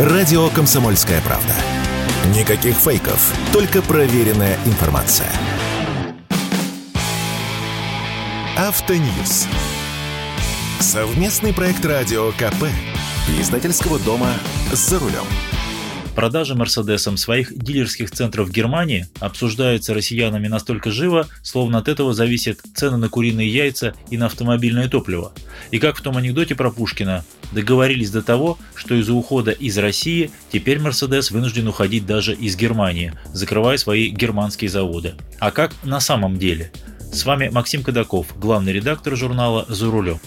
Радио «Комсомольская правда». Никаких фейков, только проверенная информация. Автоньюз. Совместный проект радио КП. Издательского дома «За рулем». Продажа Мерседесом своих дилерских центров в Германии обсуждается россиянами настолько живо, словно от этого зависят цены на куриные яйца и на автомобильное топливо. И как в том анекдоте про Пушкина, договорились до того, что из-за ухода из России теперь Мерседес вынужден уходить даже из Германии, закрывая свои германские заводы. А как на самом деле? С вами Максим Кадаков, главный редактор журнала «За рулем».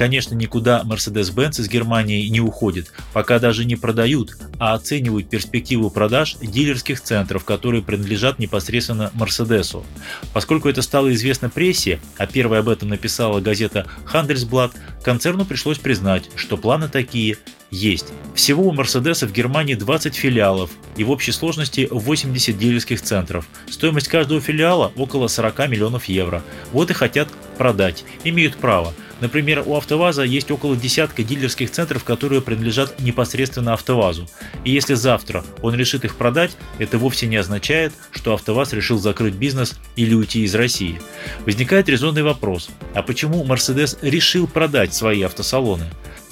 Конечно, никуда Mercedes-Benz из Германии не уходит, пока даже не продают, а оценивают перспективу продаж дилерских центров, которые принадлежат непосредственно Мерседесу. Поскольку это стало известно прессе, а первая об этом написала газета Handelsblatt, концерну пришлось признать, что планы такие есть. Всего у Мерседеса в Германии 20 филиалов и в общей сложности 80 дилерских центров. Стоимость каждого филиала около 40 миллионов евро. Вот и хотят продать. Имеют право. Например, у АвтоВАЗа есть около десятка дилерских центров, которые принадлежат непосредственно АвтоВАЗу. И если завтра он решит их продать, это вовсе не означает, что АвтоВАЗ решил закрыть бизнес или уйти из России. Возникает резонный вопрос, а почему Mercedes решил продать свои автосалоны?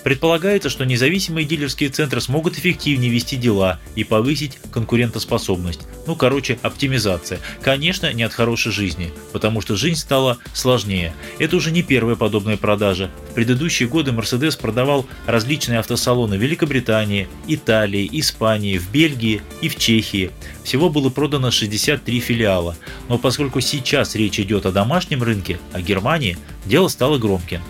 Предполагается, что независимые дилерские центры смогут эффективнее вести дела и повысить конкурентоспособность. Ну, короче, оптимизация. Конечно, не от хорошей жизни, потому что жизнь стала сложнее. Это уже не первая подобная продажа. В предыдущие годы Mercedes продавал различные автосалоны в Великобритании, Италии, Испании, в Бельгии и в Чехии. Всего было продано 63 филиала. Но поскольку сейчас речь идет о домашнем рынке, о Германии, дело стало громким.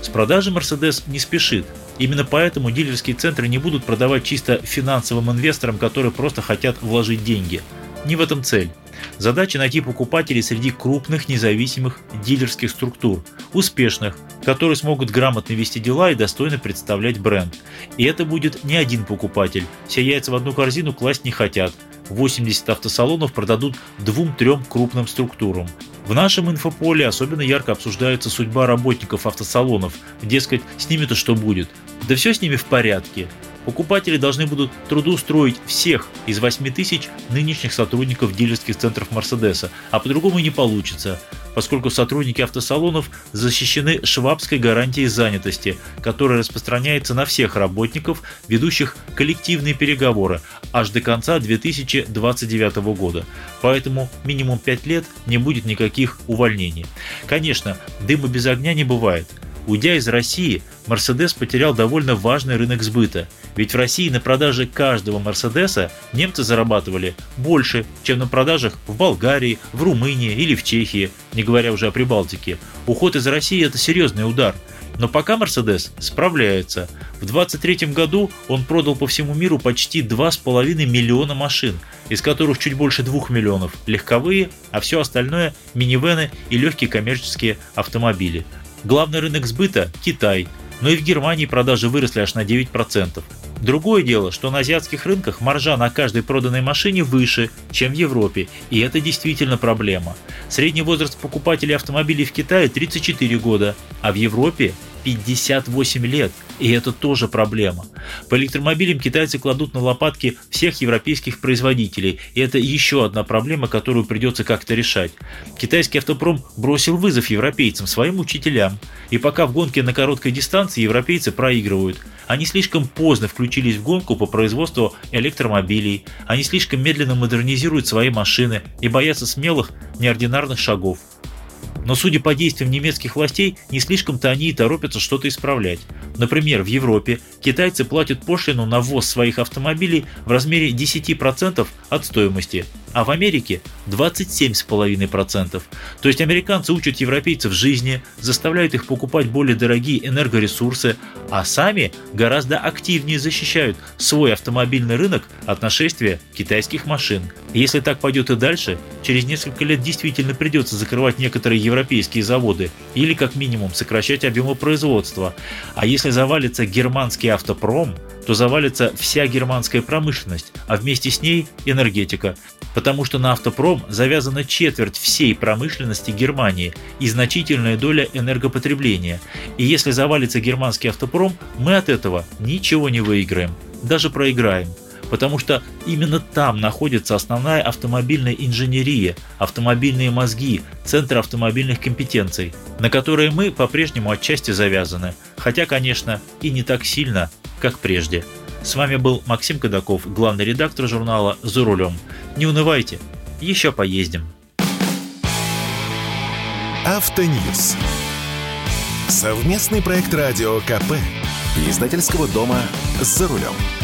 С продажей Mercedes не спешит. Именно поэтому дилерские центры не будут продавать чисто финансовым инвесторам, которые просто хотят вложить деньги. Не в этом цель. Задача найти покупателей среди крупных независимых дилерских структур, успешных, которые смогут грамотно вести дела и достойно представлять бренд. И это будет не один покупатель. Все яйца в одну корзину класть не хотят. 80 автосалонов продадут двум-трем крупным структурам. В нашем инфополе особенно ярко обсуждается судьба работников автосалонов. Дескать, с ними-то что будет? Да все с ними в порядке. Покупатели должны будут трудоустроить всех из 8 тысяч нынешних сотрудников дилерских центров Мерседеса, а по-другому не получится, поскольку сотрудники автосалонов защищены швабской гарантией занятости, которая распространяется на всех работников, ведущих коллективные переговоры аж до конца 2029 года. Поэтому минимум 5 лет не будет никаких увольнений. Конечно, дыма без огня не бывает – Уйдя из России, Mercedes потерял довольно важный рынок сбыта, ведь в России на продаже каждого Мерседеса немцы зарабатывали больше, чем на продажах в Болгарии, в Румынии или в Чехии, не говоря уже о Прибалтике. Уход из России – это серьезный удар. Но пока Mercedes справляется. В 2023 году он продал по всему миру почти 2,5 миллиона машин, из которых чуть больше 2 миллионов легковые, а все остальное – минивены и легкие коммерческие автомобили. Главный рынок сбыта – Китай, но и в Германии продажи выросли аж на 9%. Другое дело, что на азиатских рынках маржа на каждой проданной машине выше, чем в Европе, и это действительно проблема. Средний возраст покупателей автомобилей в Китае 34 года, а в Европе 58 лет, и это тоже проблема. По электромобилям китайцы кладут на лопатки всех европейских производителей, и это еще одна проблема, которую придется как-то решать. Китайский автопром бросил вызов европейцам, своим учителям, и пока в гонке на короткой дистанции европейцы проигрывают. Они слишком поздно включились в гонку по производству электромобилей, они слишком медленно модернизируют свои машины и боятся смелых, неординарных шагов. Но судя по действиям немецких властей, не слишком-то они и торопятся что-то исправлять. Например, в Европе китайцы платят пошлину на ввоз своих автомобилей в размере 10% от стоимости, а в Америке 27,5%. То есть американцы учат европейцев жизни, заставляют их покупать более дорогие энергоресурсы, а сами гораздо активнее защищают свой автомобильный рынок от нашествия китайских машин. Если так пойдет и дальше, через несколько лет действительно придется закрывать некоторые европейские заводы или как минимум сокращать объемы производства. А если завалится германский автопром, то завалится вся германская промышленность, а вместе с ней энергетика. Потому что на автопром завязана четверть всей промышленности Германии и значительная доля энергопотребления. И если завалится германский автопром, мы от этого ничего не выиграем. даже проиграем – потому что именно там находится основная автомобильная инженерия, автомобильные мозги, центр автомобильных компетенций, на которые мы по-прежнему отчасти завязаны, хотя, конечно, и не так сильно, как прежде. С вами был Максим Кадаков, главный редактор журнала «За рулем». Не унывайте, еще поездим. Автоньюз. Совместный проект радио КП. Издательского дома «За рулем».